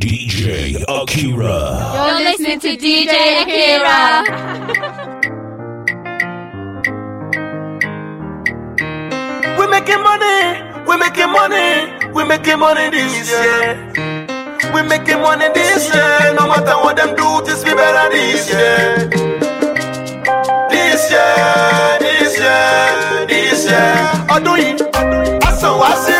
DJ Akira. You're listening to DJ Akira. We making money, we making money, we making money this year. We making money this year. No matter what them do, this be better this year. This year, this year, this year. Ọdún yìí, asan wá síre, asan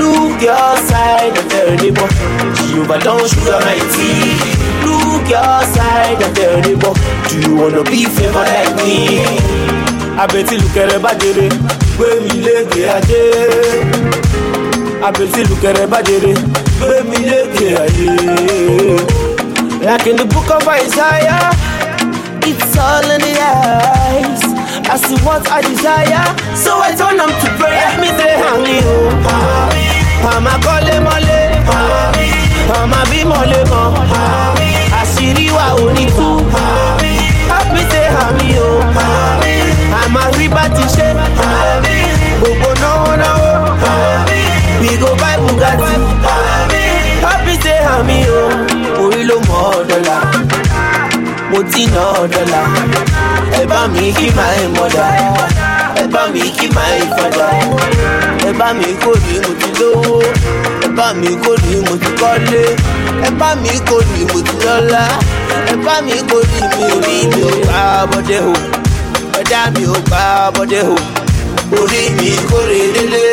look your side and tell neighbor jehovah don sugar my tea. look your side and tell neighbor do you wanna be favour like me. abẹ́tí lùkẹ̀rẹ̀ bá jèrè gbé mi lékè ajé. abẹ́tí lùkẹ̀rẹ̀ bá jèrè gbé mi lékè ayé. like in the book of isaiah. It's all in the eyes. I see what I desire, so I turn them to prayer. Me say, Honey, oh, I'm a call mole, I'm a be mole, àṣírí wa ò ní tú. Help me say, Honey, oh, I'm a ríbá ti ṣe, gbogbo náwó náwó. We go buy Bugatti. Help me say, oh, orí ló mọ̀ ọ́ dọ́là mo ti. Bá mi ń mọ̀dà. ẹ bá mi ń fọ̀dà. ẹ bá mi kó ní mo ti lówó. bá mi kó ní mo ti kọ́lé. bá mi kó ní mo ti lọ́lá. bá mi kó ní mi ò rí mi ò bá bọ́dé o. ẹ̀dá mi ò bá bọ́dé o. orí mi kórè délé.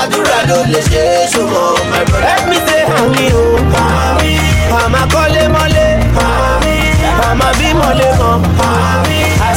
àdúrà ló lè ṣe é ṣùgbọ́n my brother. let me say àmì o. àmà kọ́lé mọ́lé. àmà bí mọ́lé mọ́. àṣírí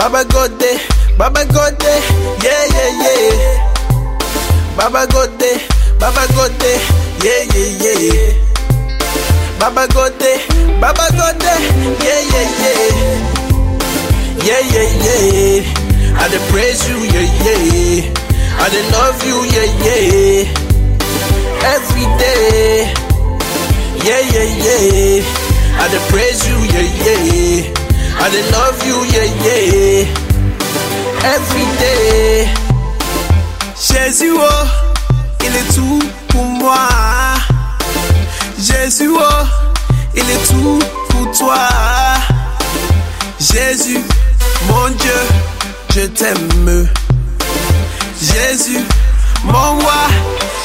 Baba Gode, Baba Gode, yeah, yeah, yeah. Baba Gode, Baba Gode, yeah, yeah, yeah. Baba Gode, Baba Gode, yeah, yeah, yeah. Yeah, yeah, yeah. I dey praise you, yeah, yeah. I dey love you, yeah, yeah. Every day. Yeah, yeah, yeah. I dey praise you, yeah, yeah. I love you, yeah, yeah. Every day. Jésus, oh, il est tout pour moi. Jésus, oh, il est tout pour toi. Jésus, mon Dieu, je t'aime. Jésus, mon roi,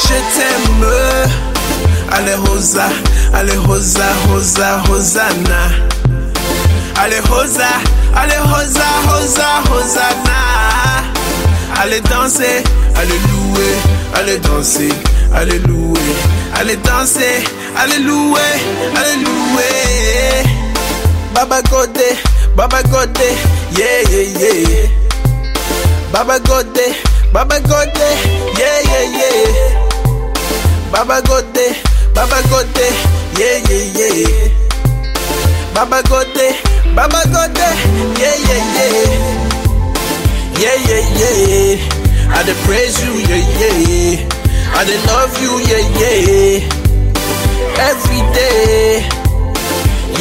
je t'aime. Allez, Hosa, allez, Hosa, Hosa, Hosanna. Allez, Hosa, allez, Hosa, Hosa, Hosanna. Allez danser, allez louer, allez danser, allez louer, allez danser, allez louer, allez louer. Baba Gode, Baba Gode, yeah, yeah, yeah. Baba Gode, Baba Gode, yeah, yeah, yeah. Baba Gode, Baba Gode, yeah, yeah, yeah. Baba Gode, Baba Gode, yeah, yeah, yeah. Yeah, yeah, yeah. I dey praise you, yeah, yeah. I dey love you, yeah, yeah. Every day.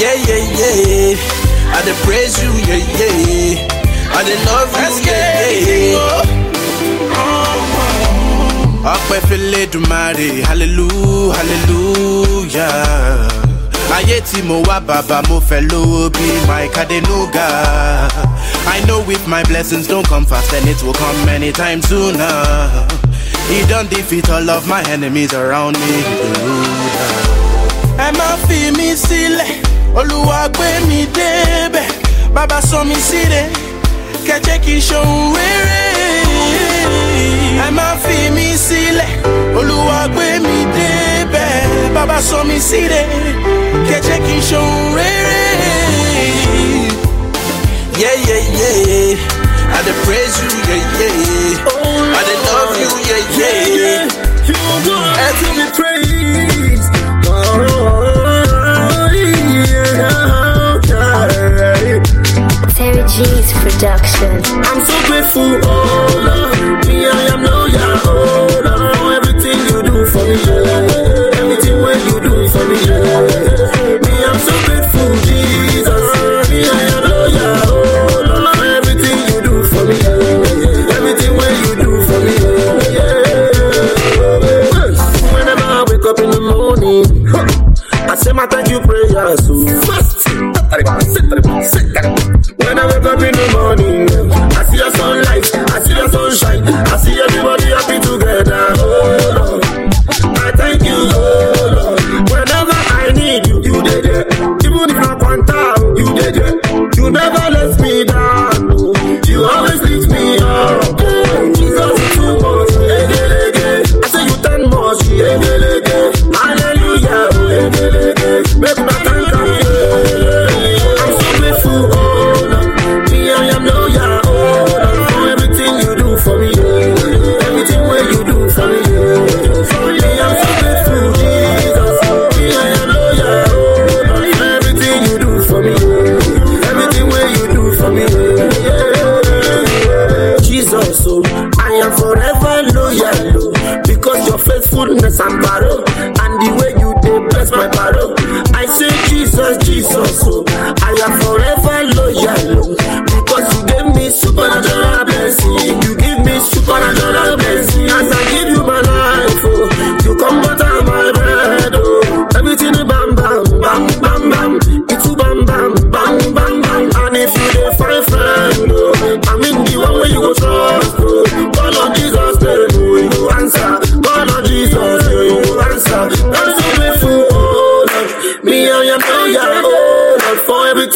Yeah, yeah, yeah. I dey praise you, yeah, yeah. I dey love you, yeah, yeah. Oh. ọpẹ́ fẹlẹ́dùmarè hallelujah hallelujah ayé tí mo wá bàbá mo fẹ́ lówó bí mike adenuga. I know if my blessings don't come fast then it will come anytime sooner. He don defeat all of my enemies around me. Ẹ má fi mí sílẹ̀ olúwa gbé mi débẹ̀ bàbá sọ mi sílẹ̀ kẹjẹ kí n ṣohun rere. Ẹ má fi mí sílẹ̀ olúwa gbé mi débẹ̀ bàbá sọ mi sílẹ̀ kẹjẹ kí n ṣohun rere. Yeah, yeah, yeah. I dey praise you, yeah, yeah. I dey love you, yeah, yeah. You want to be praised. Oh, yeah. Terry G's production. I'm so grateful, oh Lord. Me, I am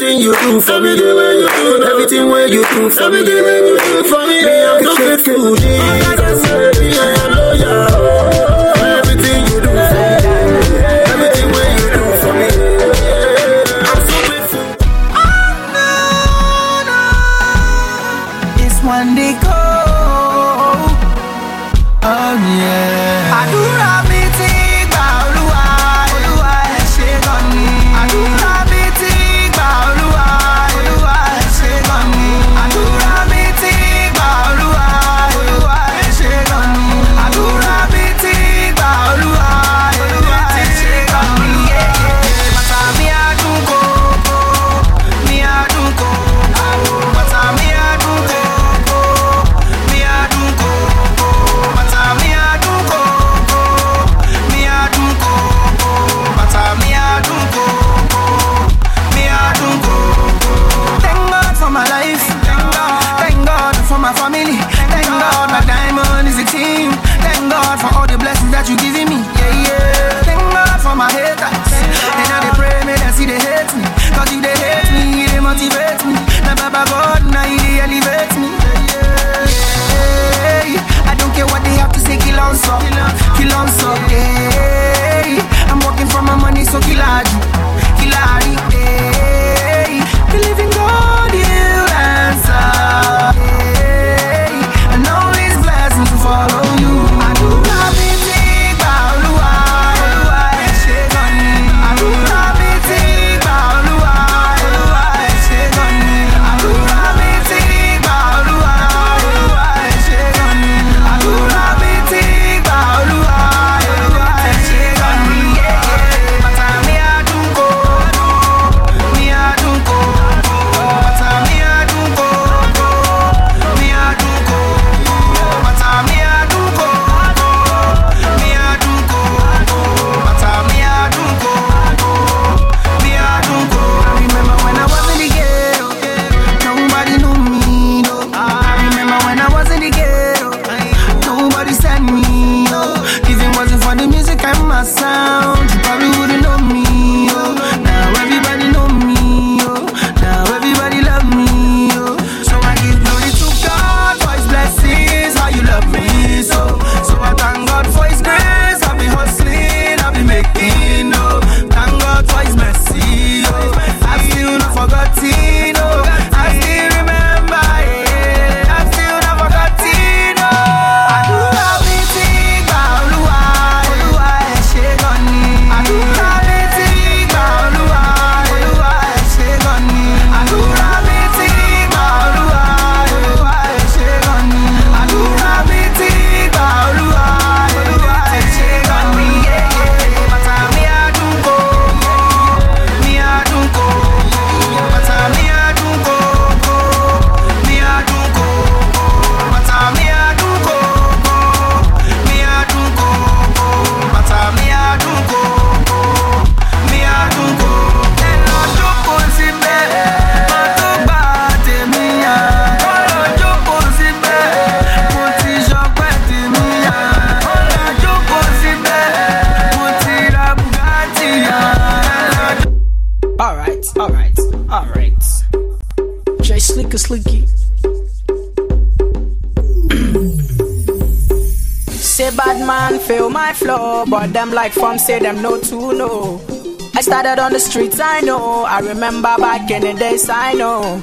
everything you do for me, the way you do, everything where you do for me, the way you do for me. I'm so grateful, Jesus. I am loyal. but them like fam say them no to no. I started on the streets, I know. I remember back in the days, I know.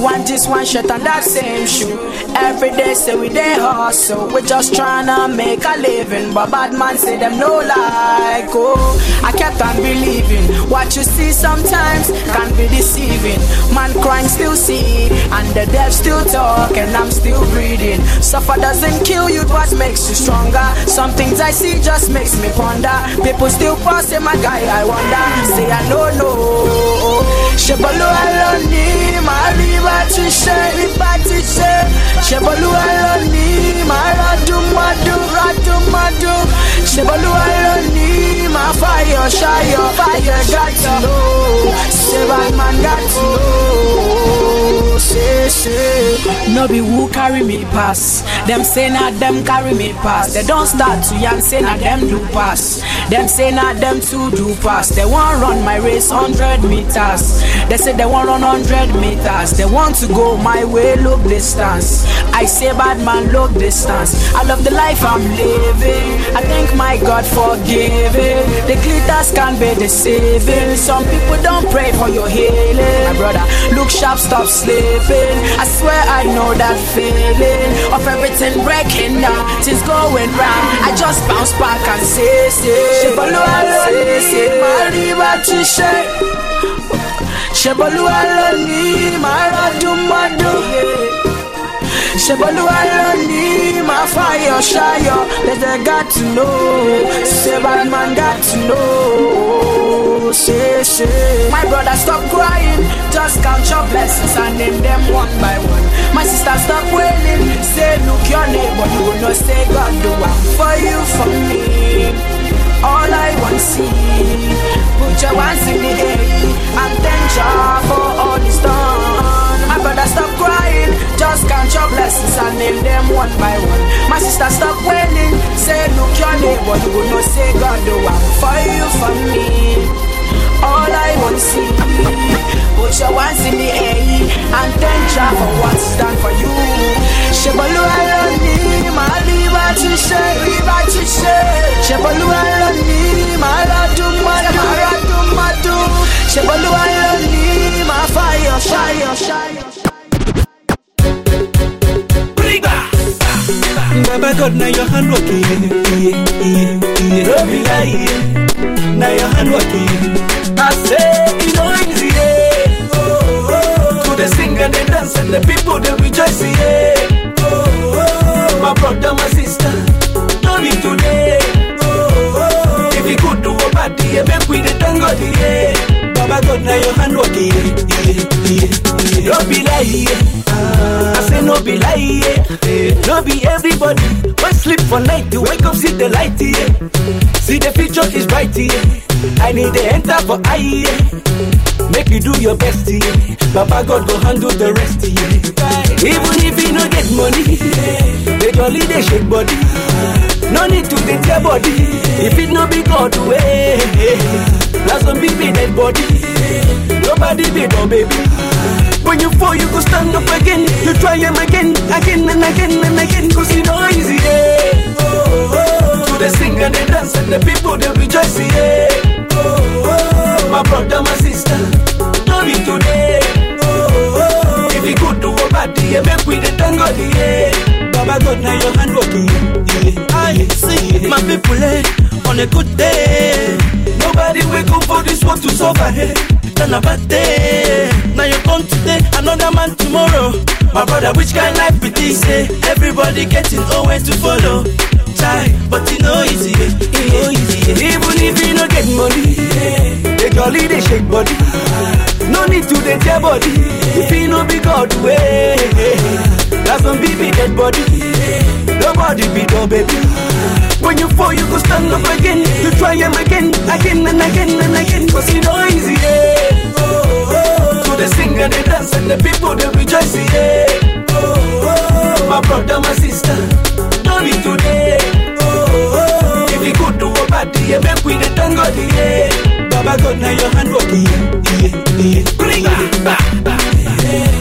One just one shirt and that same shoe. Every day say we dey hustle. We just tryna make a living. But bad man say them no like. Oh, I kept on believing. What you see sometimes can be deceiving. Man crime still see. And the deaf still talk. And I'm still breathing. Suffer doesn't kill you, but makes you stronger. Some things I see just makes me ponder. People still pass my guy, I wonder. Say I know, no no. Alone, bá ti ṣe ibà ti ṣe ṣèbọlúwa madu, máa madu, mọdún rọdún mọdún ṣèbọlúwa lónìí fire, fàyọ ṣayọ fàyọ gàtì ló ṣe bá máa gàtì ló ṣe ṣe. no be who carry me pass. Them say na them carry me pass. Don't start to yarn say na them do pass. Them say na them too do pass. They want run my race hundred meters. They say they want run hundred meters. They want to go my way, look distance. I say bad man, look distance. I love the life I'm living. I thank my God for giving. The glitters can be deceiving. Some people don't pray for your healing. My brother, look sharp, stop sleeping. I swear I know that feeling of everything breaking down. Things going round. I just bounce back and say, say, Shebolúwa ló ní máa rí bá ti ṣe. Shebolúwa ló ní máa rọ́dún mọ́dún. Shebolúwa ló ní máa fàyọ̀ ṣayọ̀. They got to know. Say bad man got to know. Say, say. My brother, stop crying. Just count your blessings and name them one by one. My sister, stop wailing. Say, look your neighbor. You will not say God do one for you, for me. All I want see. Put your hands in the air and thank Jah for all He's done. My brother, stop crying. Just count your blessings and name them one by one. My sister, stop wailing. Say, look your neighbor. You will not say God do one for you, for me. All I want to see. Put your hands in the air and thank Jah for what's done for you. Ti ṣe. Shebolúwa ló ní màá rọ́dún mọ́dún màá rọ́dún mọ́dún. Shebolúwa ló ní màá fàyọ̀ ṣayọ̀ ṣayọ̀. Baba God, now your hand working, yeah, yeah, yeah. Now your hand working. Yeah. Baba God, now your hand working, yeah, yeah, be yeah. I say no be lie. No be everybody. When sleep for night, you wake up, see the light, yeah. See the future is bright, yeah. I need to enter for I. Make you do your best, yeah. Papa God go handle the rest, yeah. Even if you no get money, they jolly they shake body. No need to get your body. If it no be God way, that's some big dead body. Nobody be no baby. When you fall, you go stand up again. You try him again, again and again and again. Cause you know easy, yeah. Oh, oh, to the sing and the dance and the people they rejoice, yeah. Oh, oh, my brother, my sister, no be today. Oh, oh, if you good do a bad yeah, make we the thank God, yeah. Baba God, now your hand working, yeah. I see my people, eh, on a good day. Nobody wake up for this one to suffer, eh. Then a bad day. Now you come today, another man tomorrow. My brother, which kind life be this? Eh? Everybody getting nowhere to follow. Try, but you know easy, eh? easy. eh? Even if you no get money, eh, they jolly they shake body. No need to they tear body. If you no be God way, that's some baby dead body. Nobody be no baby. When you fall, you go stand up again. You try him again, again and again and again. Cause you know easy, yeah. Oh, oh, to the sing and the dance and the people they rejoice, yeah. Oh, oh, my brother, my sister, don't be today. Oh, oh, if you could do a bad yeah, make we the thank God, yeah. Baba God, now your hand working, yeah, yeah, yeah. Bring it back,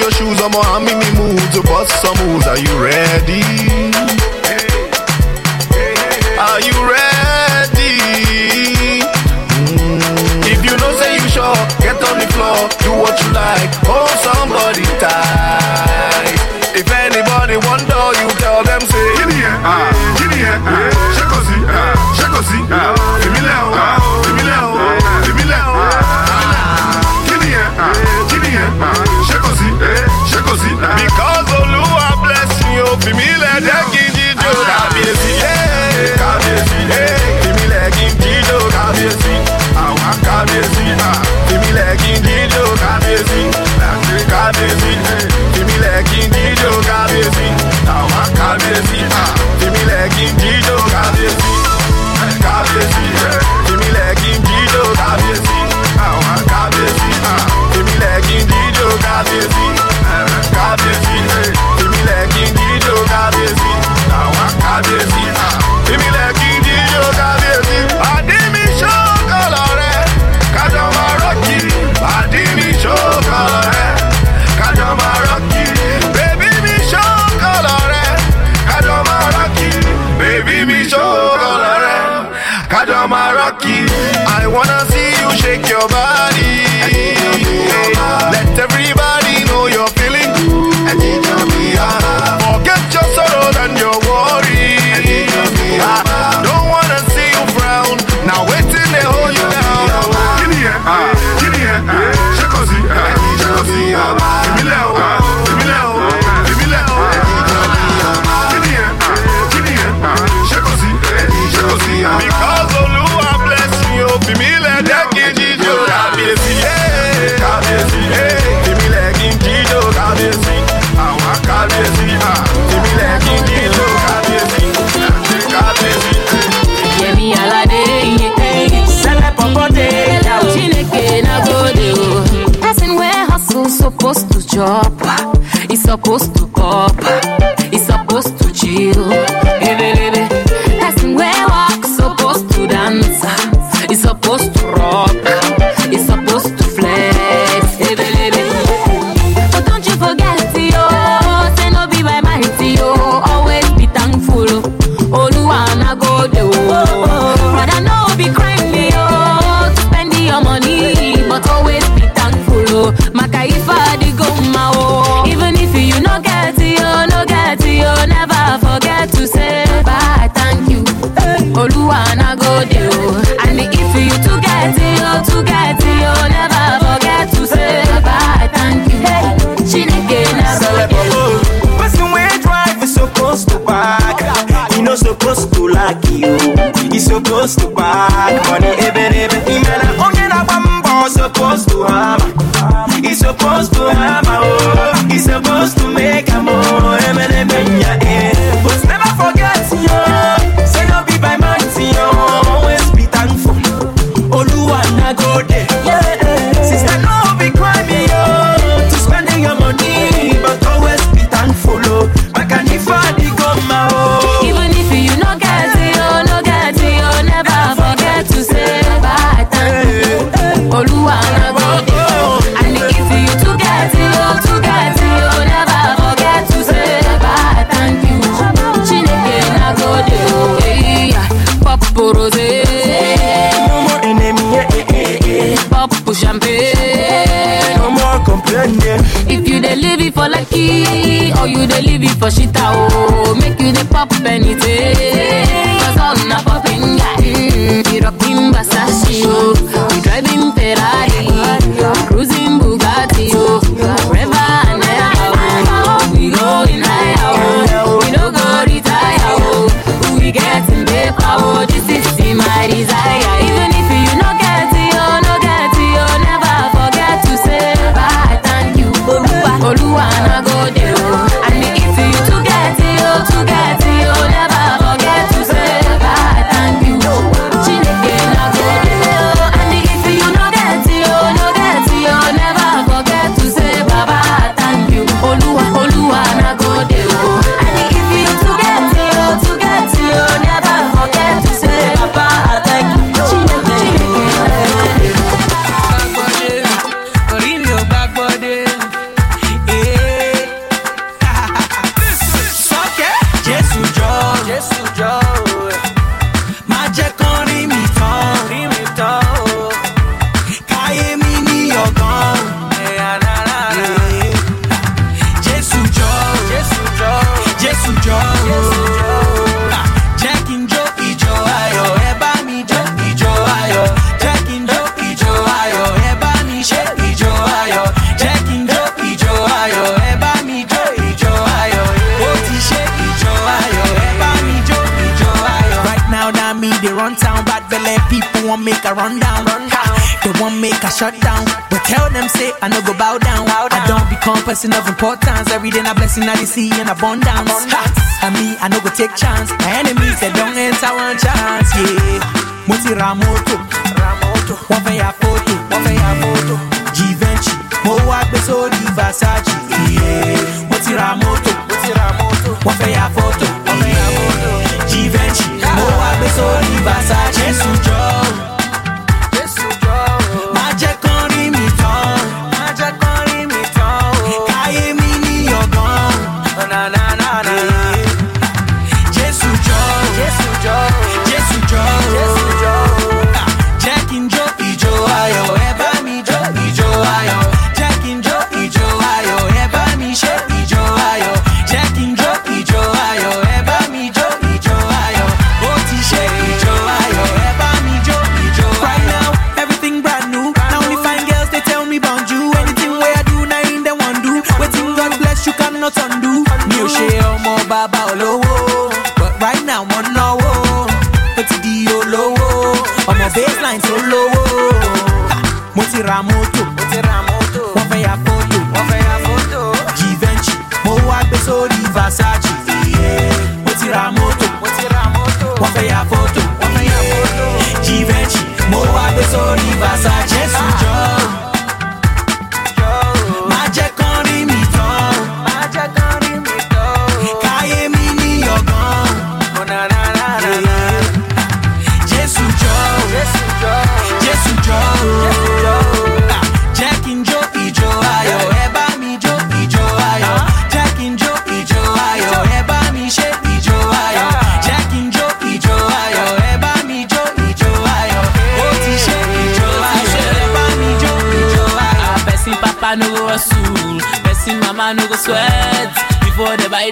your shoes, I'ma hand me me to bust some moves. Are you ready? Are you ready? Mm. If you know say you sure, get on the floor, do what you like, hold somebody. chopa. E só posto copa. E só posto tiro. você a run down. Run down. They want make a shut down. But tell them, say, I no go bow down. Bow down. I don't become person of importance. Every day, I blessing, I see in abundance. abundance. I me, I no go take chance. My enemies, they don't enter one chance. Yeah. Muti Ramoto. Ramoto. One for your photo. One for your photo. Givenchy. Mo wa gbe Versace. Yeah. Muti Ramoto. Muti Ramoto. One for your photo. no tọ́ndú mi ò ṣe ọmọ bàbá olówó but right now mo náwó ó ti di olówó ọmọ baseline tó lówó mo ti ramu.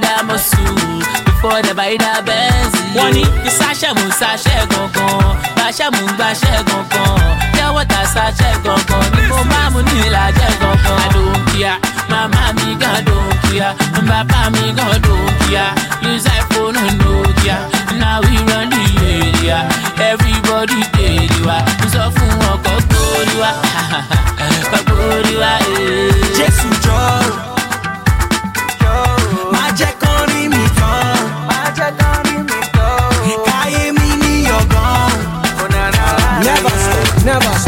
Buy that muscle, before they buy that Benz. Wọ́n ní ìsáṣẹ́ mú sáṣẹ́ gangan, gbàṣẹ́ mú gbàṣẹ́ gangan. Jẹ́wọ́ ta sáṣẹ́ gangan, ní mo máa mú ní ìlàjẹ́ gangan. Àdókìá, màmá mi gan dókìá, bàbá mi gan dókìá. Use iPhone and Nokia, now we run the area. Everybody dey wa, sọ fún wọn kọ́ gbórí wa, kọ́ gbórí wa. eh. jésù jọ stop,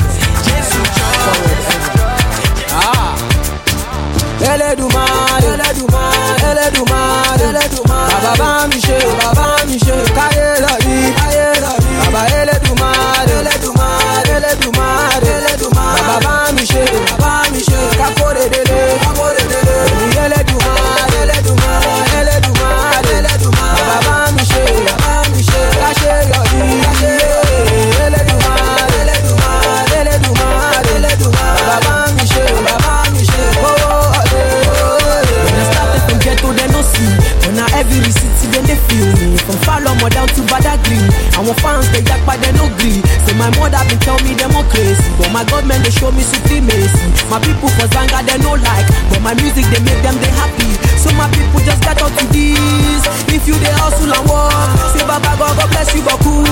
Our fans, they yakpa, they no gree. Say my mother been tell me them crazy. But my government, they show me supremacy. My people for Zanga, they no like. But my music, they make them, they happy. So my people just get out to this. If you they hustle and work, say Baba God, God bless you, Baku.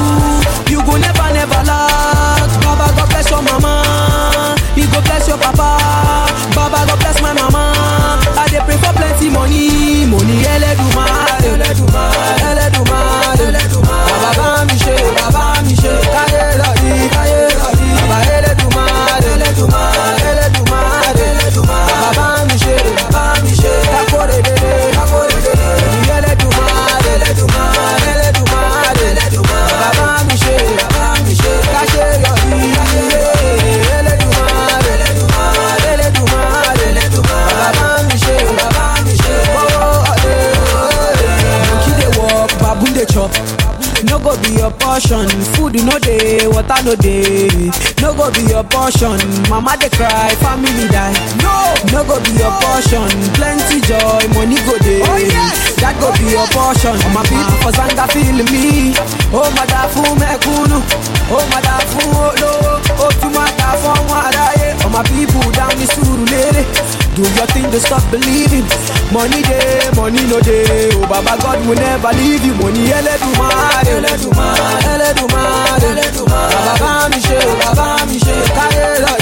You go never, never lack. Baba God bless your mama. He go bless your papa. Baba God bless my mama. I dey pray for plenty money. Money Ẹlẹ́dùmarè. Portion, food no dey, water no dey. No go be your portion, mama dey cry, family die. No, no go be your portion, plenty joy, money go dey. Oh, yes. That go be your portion. My people for Zanga feel me. Oh, mada fún mẹ́kúnnù, oh, mada fún olówó, ó tún máa ta fún ọmọ aráyé. Oh, my people down ní Surulere. Do your thing, don't stop believing. Money day, money no day. Oh, Baba God will never leave you. Money Ẹlẹ́dùmarè, Ẹlẹ́dùmarè, Ẹlẹ́dùmarè, Ẹlẹ́dùmarè. Baba bá mi ṣe, bàbá mi ṣe. Káyé lọ́rí,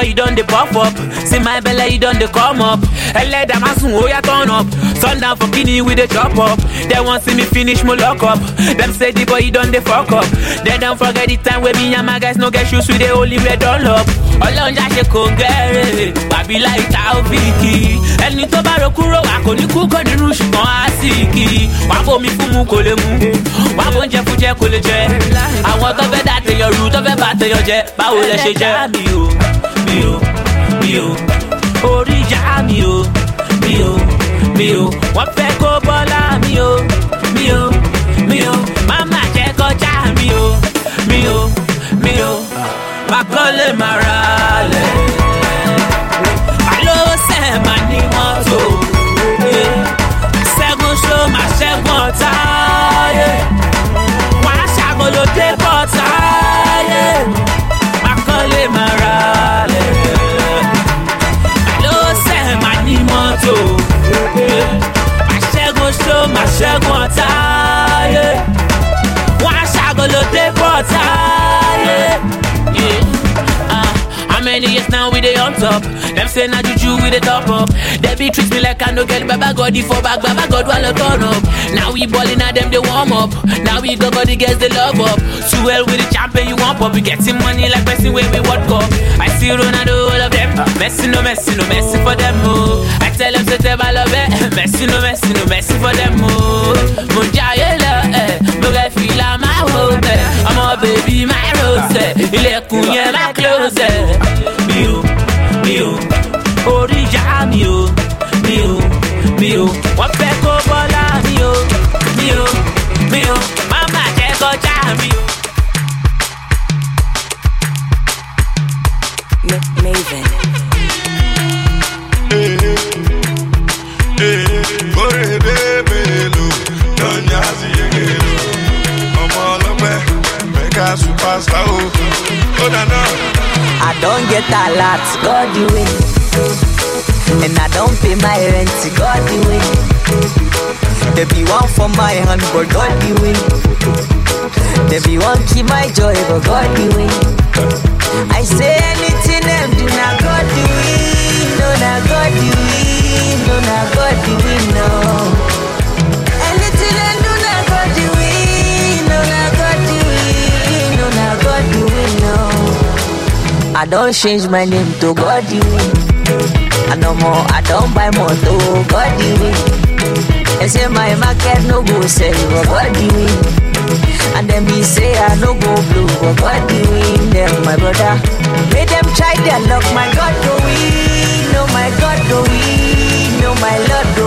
boy you done the puff up, see my belly, you done the come up. Ẹlẹ́dàá máa sùn ó oh, yá turn up, sundown for kini with the chop up. Dem wan see me finish my lock up, Them say the boy you don dey fuck up. They don't forget the time wey me and my guys no get shoes with the only wear dunlop. Ọlọ́run já ṣe kò ń gẹ́rẹ́, wàbí láì ta òfìkì. Ẹni tó bá ro kúrò wà kò ní kú kò nínú ṣùgbọ́n á sì í. Bomi fún mu kò lè mu, wà tó fẹ́ dá tèèyàn rú tó fẹ́ jẹ, báwo lẹ ṣe jẹ́? Mi ò mi ò orí ìyá mi ò mi ò mi ò wọ́n fẹ́ kó bọ́lá mi ò mi ò mi ò máma jẹ́ kọjá mi ò mi ò mi ò má kọ́lé má ra lẹ̀. Alo sẹ́ má ní mọ́tò. Ṣẹ́gun ṣó má ṣẹ́gun ọ̀tá wọ́n á say na juju we dey top up. They be treat me like I no get baba God for back, baba God wanna turn up. Now we ballin' at them they warm up. Now we go go the girls they love up. Too well with the champion you want pop. We getting money like person where we World Cup. I see Ronaldo all of them. Messi no Messi no Messi for them oh. I tell them say they I love it. Messi no Messi no Messi for them oh. Munjaye la eh. Feel I'm my hope eh. I'm a baby my rose eh. Ilẹ̀kùn yẹn má close eh. Mi ò mi ò orí ìyá mi ò mi ò mi ò wọ́n fẹ́ kó bọ́lá mi ò mi ò mi ò máma jẹ́ kọjá mi ò. Maven. Superstar, oh, oh, na, na. I don't get a lot, God the way. And I don't pay my rent, God the way. There be one for my hand, but God the way. There be one keep my joy, but God the way. I say anything them do not God the way. No, not God the way. No, not God the way, no. I don't change my name to God the way. I no more, I don't buy more to God the way. They say my market no go sell, but God the. And then me say I no go blue, but God the way. Them my brother, make them try their luck. My God go win, no my God go win, no my Lord go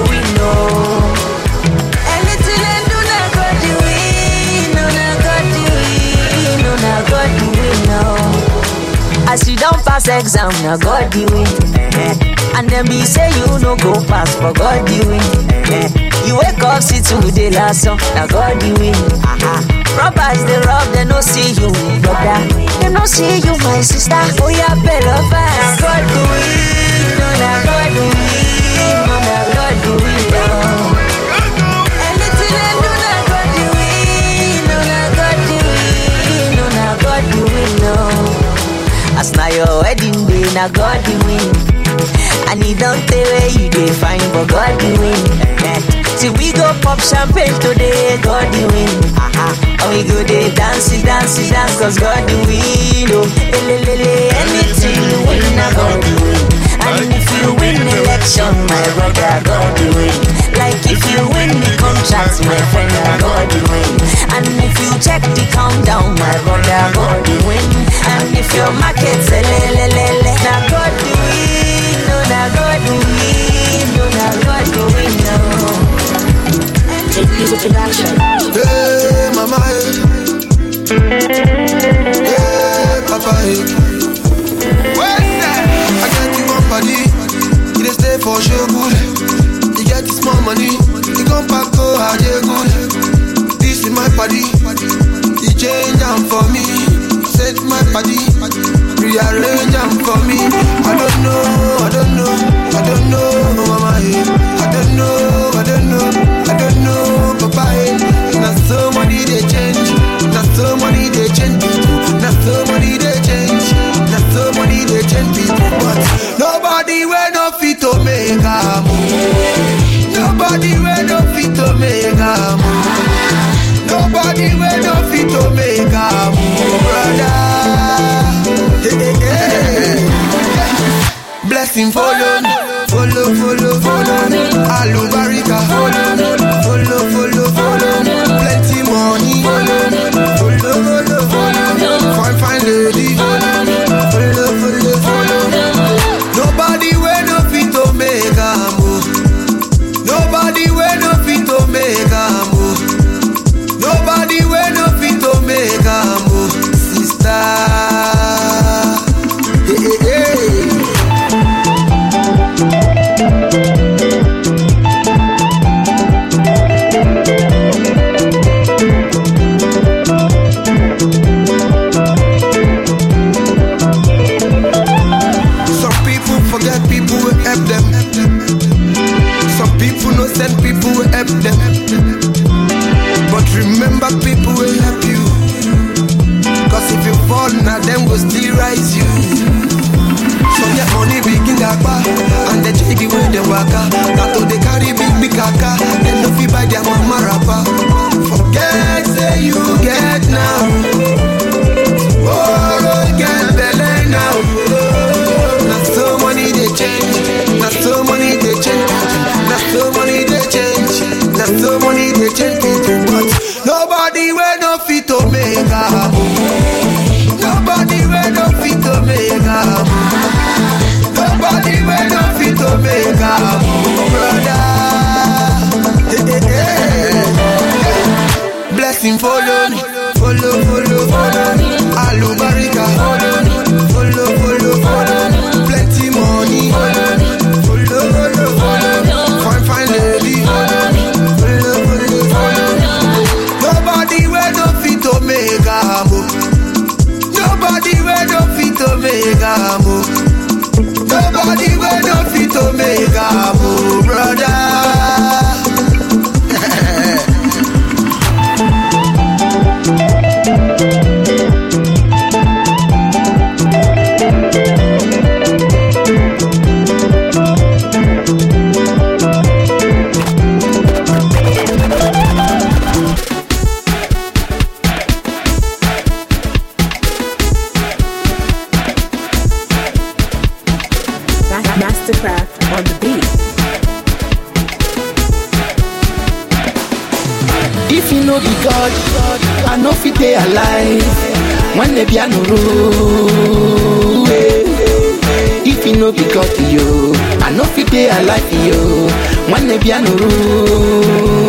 As you don't pass exam, now God the win. Eh-eh. And then be say you no go pass, but God the win. Eh. You wake up, see last oh, song, now God the win. Robbers they rob, they no see you, brother. They no see you, my sister. Oh yeah, better fast. God the win, no na God win, As na your wedding day, na God the win. And he don't tell where you dey find, but God the win. Eh, See we go pop champagne today, God the win. And we go dey dance, dance, dance, cause God the win. Oh, elelele, anything you win, na God the win. And if you win election, my brother, God the win like if you win the contract, my friend, I got the win. And if you check the countdown, my brother, I got the win. And if your market's a lele, lele, now got the win, no, now God the win, no, now God the win, no. Masterkraft on the beat. If you know be God, I know fit dey alive. When the piano roll, if you know be God, yo, I know fit dey alive, yo. When the piano roll,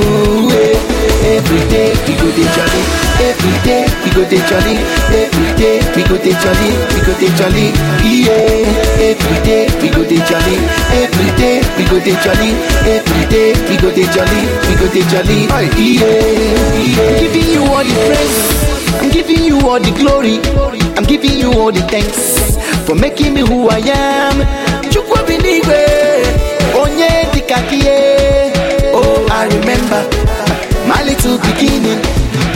every day we go dey jolly. Every day we go dey jolly. Every day we go dey jolly. We go dey jolly. Yeah. Every day we go dey jolly. Every day we go dey jolly. Every day we go dey jolly. We go dey jolly. Yeah. yeah. I'm giving you all the praise. I'm giving you all the glory. I'm giving you all the thanks for making me who I am. Chukwu binigwe, onye dikakie. Oh, I remember little beginning.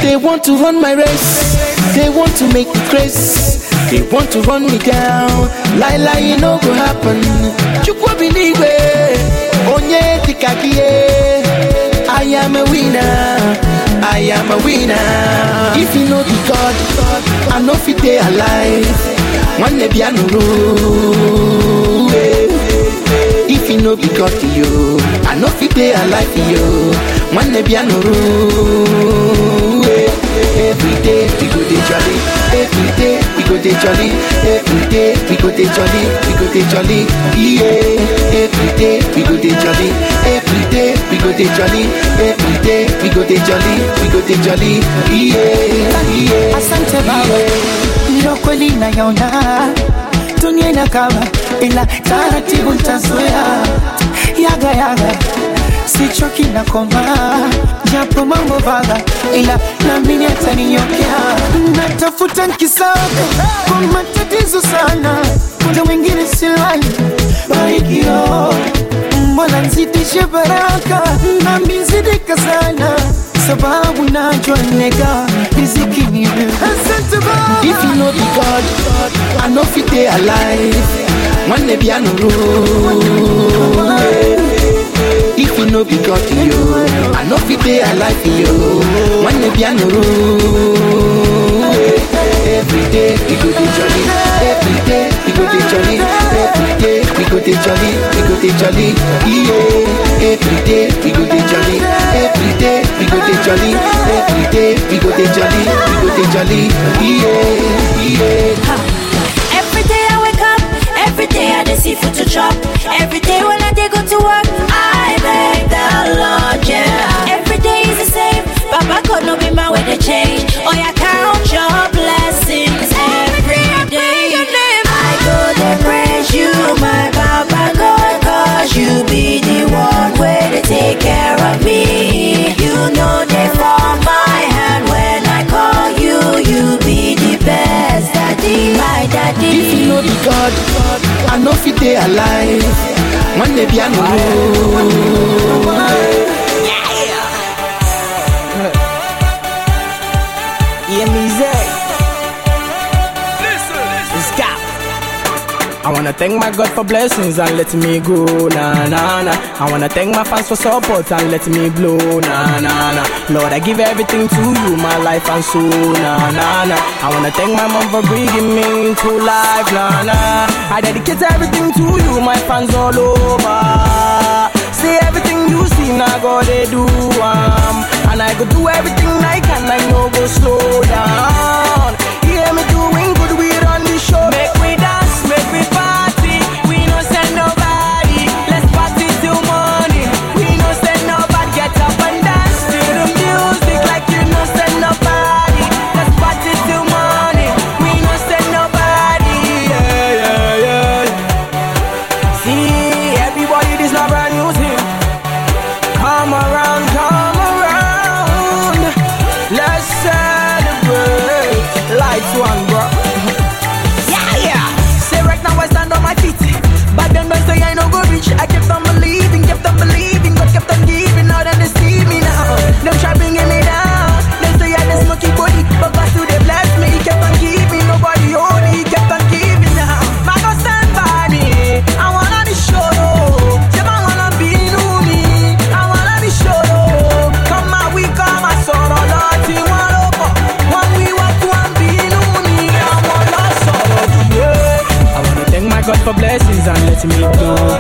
They want to run my race. They want to make me crazy. They want to run me down. Lie, lie, it no go happen. Chukwu binigwe, onye dikakie. I am a winner. I am a winner. If you know the God, I know fit dey alive. One day piano roll. You know be God, yo, I know fit dey alive, yo. One day piano roll. Every day we go dey jolly. Every day we go dey jolly. Every day we go dey jolly. We go dey jolly. Yeah. Every day we go dey jolly. Every day we go dey jolly. Every day we go dey jolly, we go dey jolly, yeah, yeah. Asante baba, ndio kweli nayaona dunia kama, ila taratibu ntazoea. Yaga yaga, sichoki na koma, japo mambo vaga, ila naamini ataninyokea. Natafuta nkisaka kwa matatizo sana, muda mwingine silali barikio. Mbona nzidishe baraka? Na mizidika sana sababu najua nega riziki ni. If you know be God, I know fit dey alive. One day be If you know be God, yo, I know fit dey alive, yo. One day be Every day we go dey jolly. Every day we go dey jolly. Every day we go dey jolly. We go dey jolly. Yeah. Every day we go dey jolly. Every day we go dey jolly. Every day we go dey jolly. We go dey jolly. Yeah. Yeah. Every day I wake up, every day I see food to chop. Every day when I go to work, I beg the Lord, yeah. Every day is the same, Papa God no be my way to change. Be God, I know fit dey alive. One day be Yeah, I wanna thank my God for blessings and letting me go, na na na. I wanna thank my fans for support and letting me blow, na na na. Lord, I give everything to you, my life and soul, na na na. I wanna thank my mom for bringing me into life, na na. I dedicate everything to you, my fans all over. See everything you see, now God they do, um, and I go do everything I can, I know go slow down. Hear me doing good, we to me, do